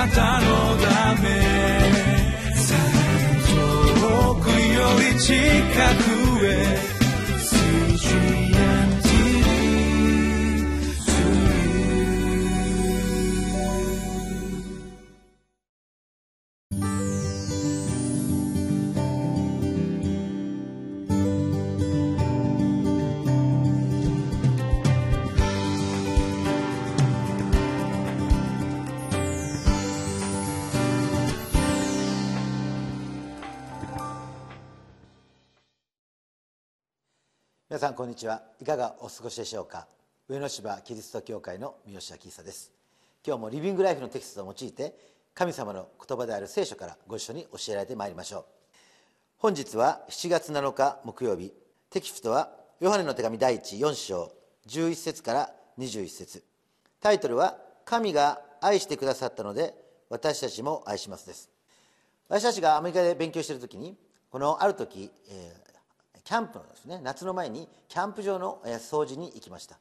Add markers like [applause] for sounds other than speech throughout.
なたのため。遠くより近く。皆さんこんにちは。いかがお過ごしでしょうか？上野芝キリスト教会の三好明久です。今日もリビングライフのテキストを用いて神様の言葉である聖書からご一緒に教えられてまいりましょう。本日は7月7日木曜日。テキストはヨハネの手紙第14章11節から21節。タイトルは神が愛してくださったので私たちも愛しますです。私たちがアメリカで勉強している時にこのある時、えーキャンプのですね夏の前にキャンプ場の掃除に行きました。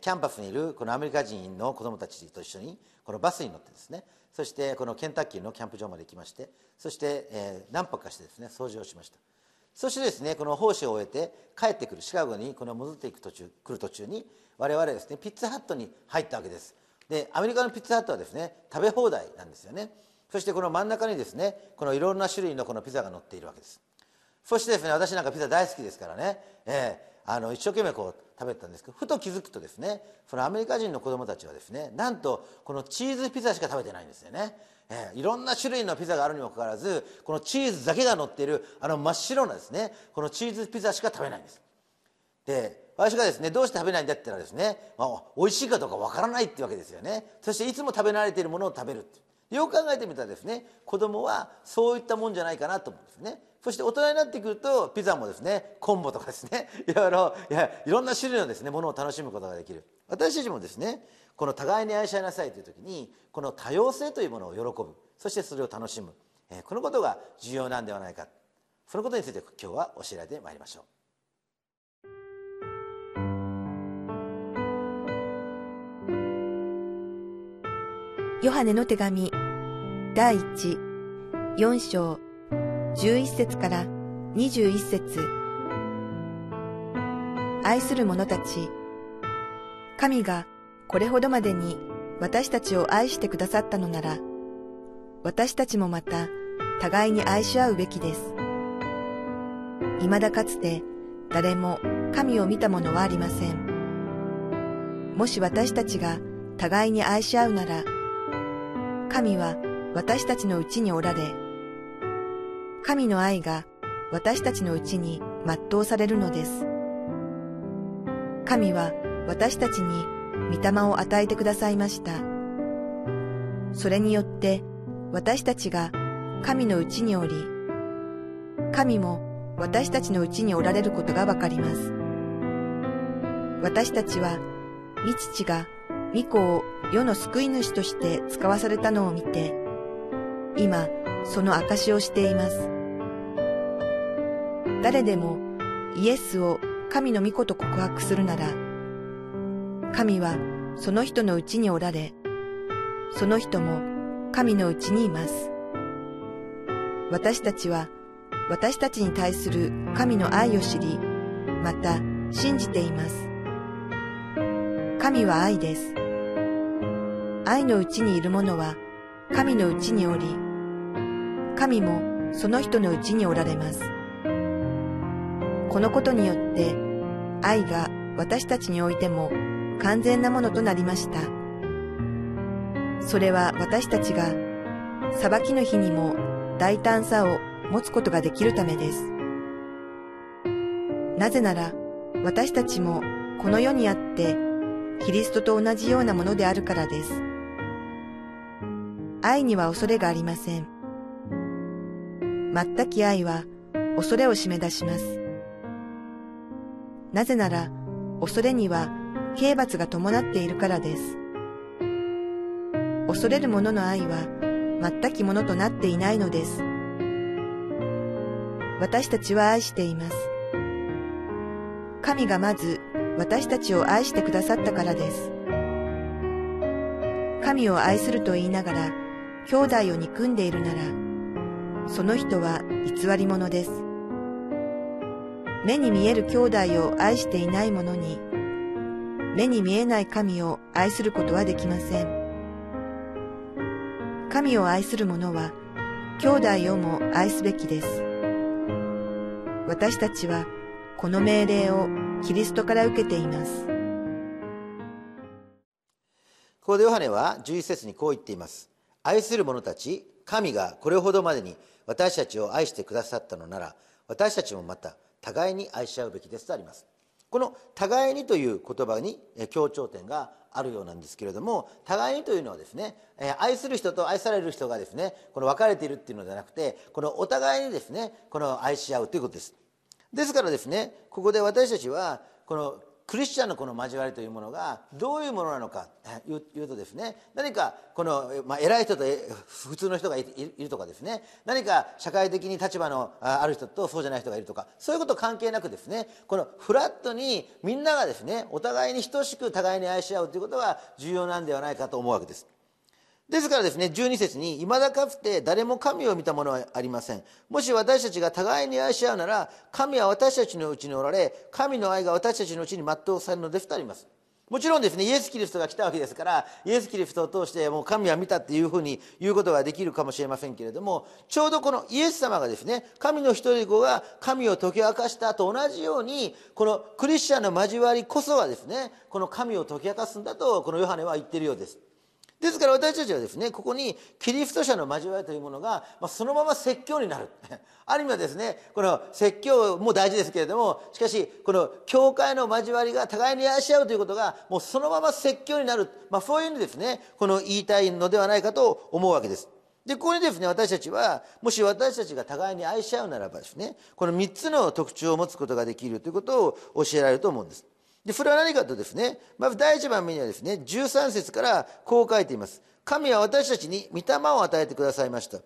キャンパスにいるこのアメリカ人の子どもたちと一緒にこのバスに乗ってですねそしてこのケンタッキーのキャンプ場まで行きましてそして、え何泊かしてですね掃除をしました。そしてですねこの奉仕を終えて帰ってくるシカゴにこの戻っていく途中来る途中に我々ですねピザハットに入ったわけです。でアメリカのピザハットはですね食べ放題なんですよね。そしてこの真ん中にですねこのいろんな種類のこのピザが乗っているわけです。そしてですね私なんかピザ大好きですからね、えー、あの一生懸命こう食べたんですけどふと気づくとですねそのアメリカ人の子供たちはですねなんとこのチーズピザしか食べてないんですよね、えー、いろんな種類のピザがあるにもかかわらずこのチーズだけが乗っているあの真っ白なですねこのチーズピザしか食べないんです。で私がですねどうして食べないんだって言ったらですね、まあ、美味しいかどうかわからないっていうわけですよね。そしていつも食べ慣れているものを食べるってよく考えてみたらですね子供はそういったもんじゃないかなと思うんですね。そして大人になってくるとピザもですねコンボとかですね [laughs] いろいろいやいろんな種類のですねものを楽しむことができる。私たちもですねこの互いに愛し合いなさいという時にこの多様性というものを喜ぶ。そしてそれを楽しむ、えこのことが重要なんではないか。そのことについて今日は教えられてまいりましょう。ヨハネの手紙第14章。11節から21節愛する者たち、神がこれほどまでに私たちを愛してくださったのなら、私たちもまた互いに愛し合うべきです。未だかつて誰も神を見た者はありません。もし私たちが互いに愛し合うなら、神は私たちのうちにおられ、神の愛が私たちのうちに全うされるのです。神は私たちに御霊を与えてくださいました。それによって私たちが神のうちにおり、神も私たちのうちにおられることがわかります。私たちは、御父が御子を世の救い主として使わされたのを見て、今、その証をしています。誰でもイエスを神の御子と告白するなら、神はその人のうちにおられ、その人も神のうちにいます。私たちは私たちに対する神の愛を知り、また信じています。神は愛です。愛のうちにいる者は神のうちにおり、神もその人のうちにおられます。このことによって愛が私たちにおいても完全なものとなりました。それは私たちが裁きの日にも大胆さを持つことができるためです。なぜなら私たちもこの世にあってキリストと同じようなものであるからです。愛には恐れがありません。全き愛は恐れを締め出します。なぜなら、恐れには刑罰が伴っているからです。恐れる者の愛は全きものとなっていないのです。私たちは愛しています。神がまず私たちを愛してくださったからです。神を愛すると言いながら、兄弟を憎んでいるなら、その人は偽り者です。目に見える兄弟を愛していない者に、目に見えない神を愛することはできません。神を愛する者は、兄弟をも愛すべきです。私たちは、この命令をキリストから受けています。ここでヨハネは11節にこう言っています。愛する者たち、神がこれほどまでに私たちを愛してくださったのなら、私たちもまた互いに愛し合うべきですとあります。この互いにという言葉に強調点があるようなんですけれども互いにというのはですね愛する人と愛される人がですねこの分かれているっていうのではなくてこのお互いにですねこの愛し合うということですですからですねここで私たちはこのクリスチャンのこの交わりというものがどういうものなのか言うとですね何かこの、まあ、偉い人と普通の人がいるとかですね何か社会的に立場のある人とそうじゃない人がいるとかそういうこと関係なくですねこのフラットにみんながですねお互いに等しく互いに愛し合うということが重要なんではないかと思うわけです。ですからですね、12節に、未だかつて誰も神を見た者はありません。もし私たちが互いに愛し合うなら、神は私たちのうちにおられ、神の愛が私たちのうちに全うされるのですとあります。もちろんですね、イエス・キリストが来たわけですから、イエス・キリストを通してもう神は見たっていうふうに言うことができるかもしれませんけれども、ちょうどこのイエス様がですね、神の一人子が神を解き明かしたと同じように、このクリスチャンの交わりこそはですね、この神を解き明かすんだと、このヨハネは言ってるようです。ですから私たちはですねここにキリスト者の交わりというものが、まあ、そのまま説教になる。[laughs] ある意味はですねこの説教も大事ですけれどもしかしこの教会の交わりが互いに愛し合うということがもうそのまま説教になる、まあ、そういうふうにですねこの言いたいのではないかと思うわけです。でここにですね私たちはもし私たちが互いに愛し合うならばですねこの3つの特徴を持つことができるということを教えられると思うんです。で、それは何かとですね、まず第一番目にはですね、13節からこう書いています。神は私たちに御霊を与えてくださいました。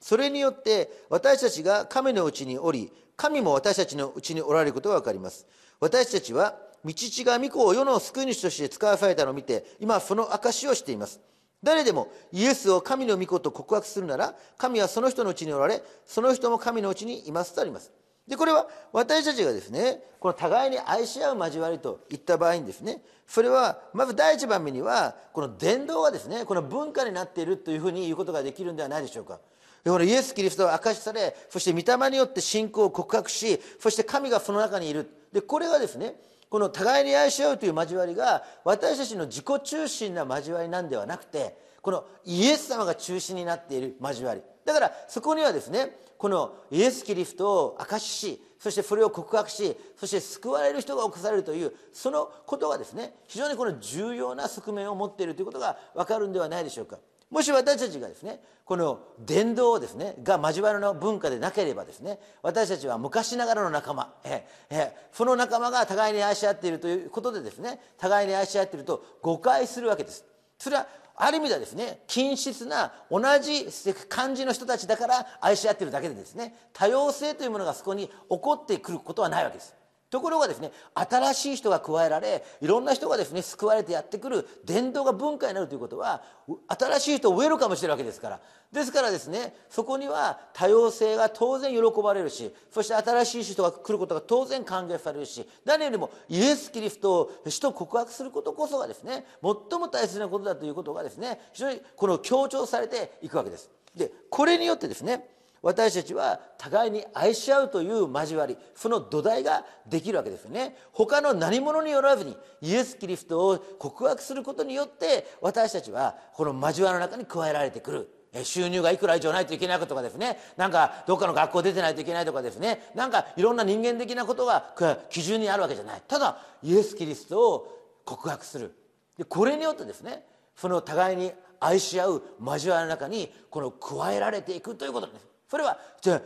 それによって私たちが神のうちにおり、神も私たちのうちにおられることがわかります。私たちは、道父が御子を世の救い主として使わされたのを見て、今その証をしています。誰でもイエスを神の御子と告白するなら、神はその人のうちにおられ、その人も神のうちにいますとあります。でこれは私たちがですねこの互いに愛し合う交わりといった場合にですねそれはまず第一番目にはこの伝道がですねこの文化になっているというふうに言うことができるんではないでしょうか。このイエス・キリストは明かしされそして御霊によって信仰を告白しそして神がその中にいる。でこれがですねこの互いに愛し合うという交わりが私たちの自己中心な交わりなんではなくてこのイエス様が中心になっている交わり。だからそこにはですねこのイエス・キリストを証ししそしてそれを告白しそして救われる人が起こされるというそのことがですね非常にこの重要な側面を持っているということが分かるんではないでしょうか。もし私たちがですねこの伝道ですねが交わりの文化でなければですね私たちは昔ながらの仲間ええその仲間が互いに愛し合っているということでですね互いに愛し合っていると誤解するわけです。それはある意味ではですね均質な同じ感じの人たちだから愛し合ってるだけでですね多様性というものがそこに起こってくることはないわけです。ところがですね新しい人が加えられいろんな人がですね救われてやってくる伝道が文化になるということは新しい人を植えるかもしれないわけですからですからですねそこには多様性が当然喜ばれるしそして新しい人が来ることが当然歓迎されるし何よりもイエス・キリストを死と告白することこそがですね最も大切なことだということがですね非常にこの強調されていくわけです。でこれによってですね私たちは互いに愛し合うという交わりその土台ができるわけですよね。他の何者によらずにイエス・キリストを告白することによって私たちはこの交わりの中に加えられてくる。収入がいくら以上ないといけないかとかですね。なんかどっかの学校出てないといけないとかですね。なんかいろんな人間的なことが基準にあるわけじゃない。ただイエス・キリストを告白する。でこれによってですねその互いに愛し合う交わりの中にこの加えられていくということなんです。それは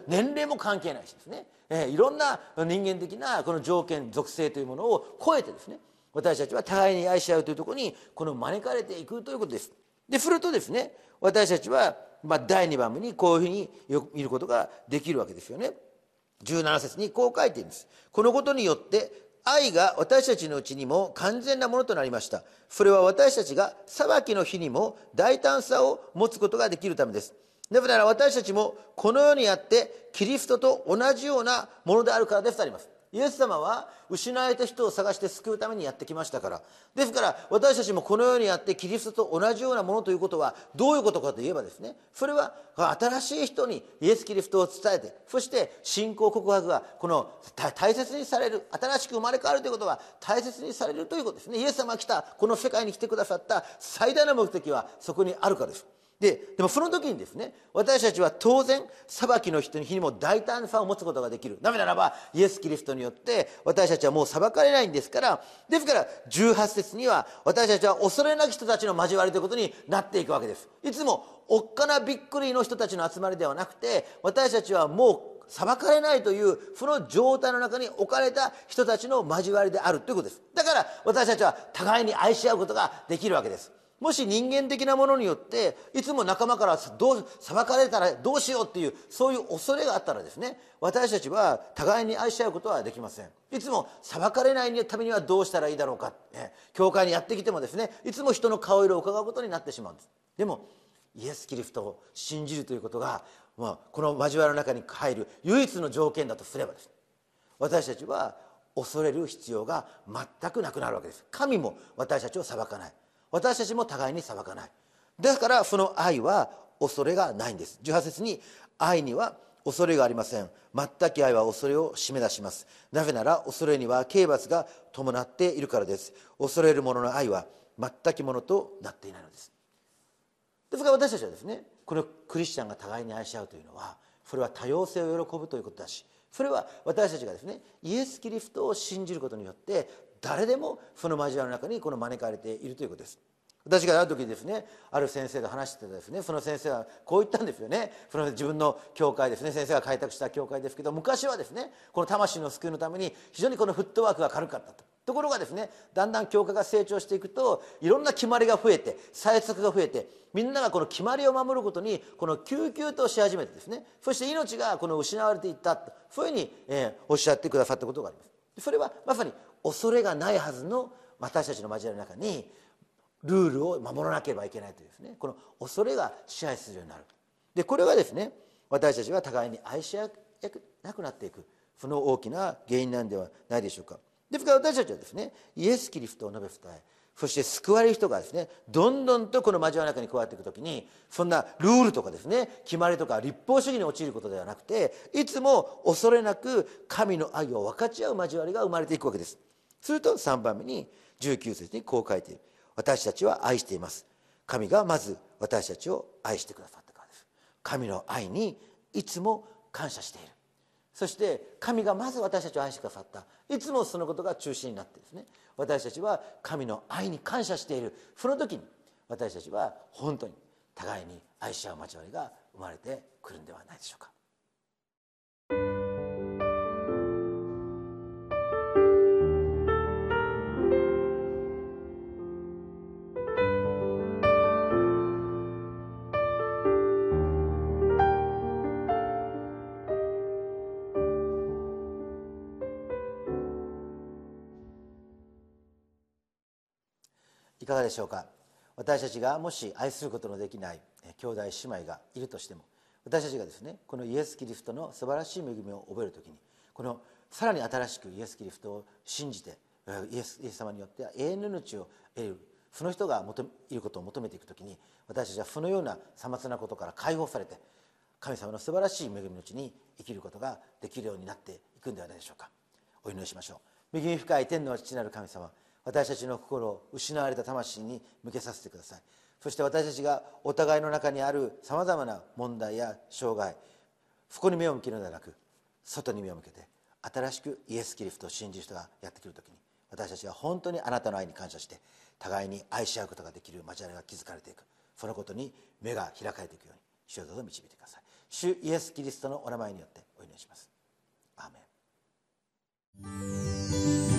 年齢も関係ないしですね、えー、いろんな人間的なこの条件属性というものを超えてですね。私たちは互いに愛し合うというところにこの招かれていくということです。でするとですね私たちはまあ第2番目にこういうふうに見ることができるわけですよね。17節にこう書いているんです。このことによって愛が私たちのうちにも完全なものとなりました。それは私たちが裁きの日にも大胆さを持つことができるためです。なぜなら私たちもこの世にあってキリストと同じようなものであるからですとあります。イエス様は失われた人を探して救うためにやってきましたから。ですから私たちもこの世にあってキリストと同じようなものということはどういうことかといえばですね。それは新しい人にイエス・キリストを伝えてそして信仰告白がこの大切にされる新しく生まれ変わるということが大切にされるということですね。イエス様が来たこの世界に来てくださった最大の目的はそこにあるからです。ででもその時にですね私たちは当然裁きの日にも大胆さを持つことができる。なぜならばイエス・キリストによって私たちはもう裁かれないんですからですから18節には私たちは恐れなき人たちの交わりということになっていくわけです。いつもおっかなびっくりの人たちの集まりではなくて私たちはもう裁かれないというその状態の中に置かれた人たちの交わりであるということです。だから私たちは互いに愛し合うことができるわけです。もし人間的なものによっていつも仲間からどう裁かれたらどうしようっていうそういう恐れがあったらですね私たちは互いに愛し合うことはできません。いつも裁かれないためにはどうしたらいいだろうか、ね、教会にやってきてもですねいつも人の顔色を伺うことになってしまうんです。でもイエス・キリストを信じるということが、まあ、この交わりの中に入る唯一の条件だとすればです。私たちは恐れる必要が全くなくなるわけです。神も私たちを裁かない。私たちも互いに裁かない。だからその愛は恐れがないんです。18節に愛には恐れがありません。全く愛は恐れを締め出します。なぜなら恐れには刑罰が伴っているからです。恐れる者の愛は全くものとなっていないのです。ですから私たちはですねこのクリスチャンが互いに愛し合うというのはそれは多様性を喜ぶということだしそれは私たちがですねイエス・キリストを信じることによって誰でもその交わりの中にこの招かれているということです。私がある時ですねある先生と話しててですねその先生はこう言ったんですよね。その自分の教会ですね先生が開拓した教会ですけど昔はですねこの魂の救いのために非常にこのフットワークが軽かったと。ところがですねだんだん教会が成長していくといろんな決まりが増えて催促が増えてみんながこの決まりを守ることにこの救急とし始めてですねそして命がこの失われていったとそういうふうに、えー、おっしゃってくださったことがあります。それはまさに恐れがないはずの私たちの交わりの中にルールを守らなければいけないというですね。この恐れが支配するようになる。でこれはですね私たちが互いに愛し合えなくなっていく。その大きな原因なんではないでしょうか。ですから私たちはですねイエス・キリストを述べ伝えそして救われる人がですねどんどんとこの交わりの中に加わっていく時にそんなルールとかですね決まりとか立法主義に陥ることではなくていつも恐れなく神の愛を分かち合う交わりが生まれていくわけです。すると3番目に19節にこう書いている。私たちは愛しています。神がまず私たちを愛してくださったからです。神の愛にいつも感謝している。そして神がまず私たちを愛してくださった。いつもそのことが中心になってですね。私たちは神の愛に感謝している。その時に私たちは本当に互いに愛し合う交わりが生まれてくるんではないでしょうか。いかがでしょうか？私たちがもし愛することのできない兄弟姉妹がいるとしても私たちがですねこのイエス・キリストの素晴らしい恵みを覚える時にこのさらに新しくイエス・キリストを信じてイエス様によって永遠の命を得るその人が求いることを求めていく時に私たちはそのようなさまつなことから解放されて神様の素晴らしい恵みのうちに生きることができるようになっていくんではないでしょうか。お祈りしましょう。恵み深い天の父なる神様私たちの心を失われた魂に向けさせてください。そして私たちがお互いの中にあるさまざまな問題や障害不幸に目を向けるのではなく外に目を向けて新しくイエス・キリストを信じる人がやってくる時に私たちは本当にあなたの愛に感謝して互いに愛し合うことができる交わりが築かれていく。そのことに目が開かれていくように主をどうぞ導いてください。主イエス・キリストのお名前によってお祈りします。アーメン。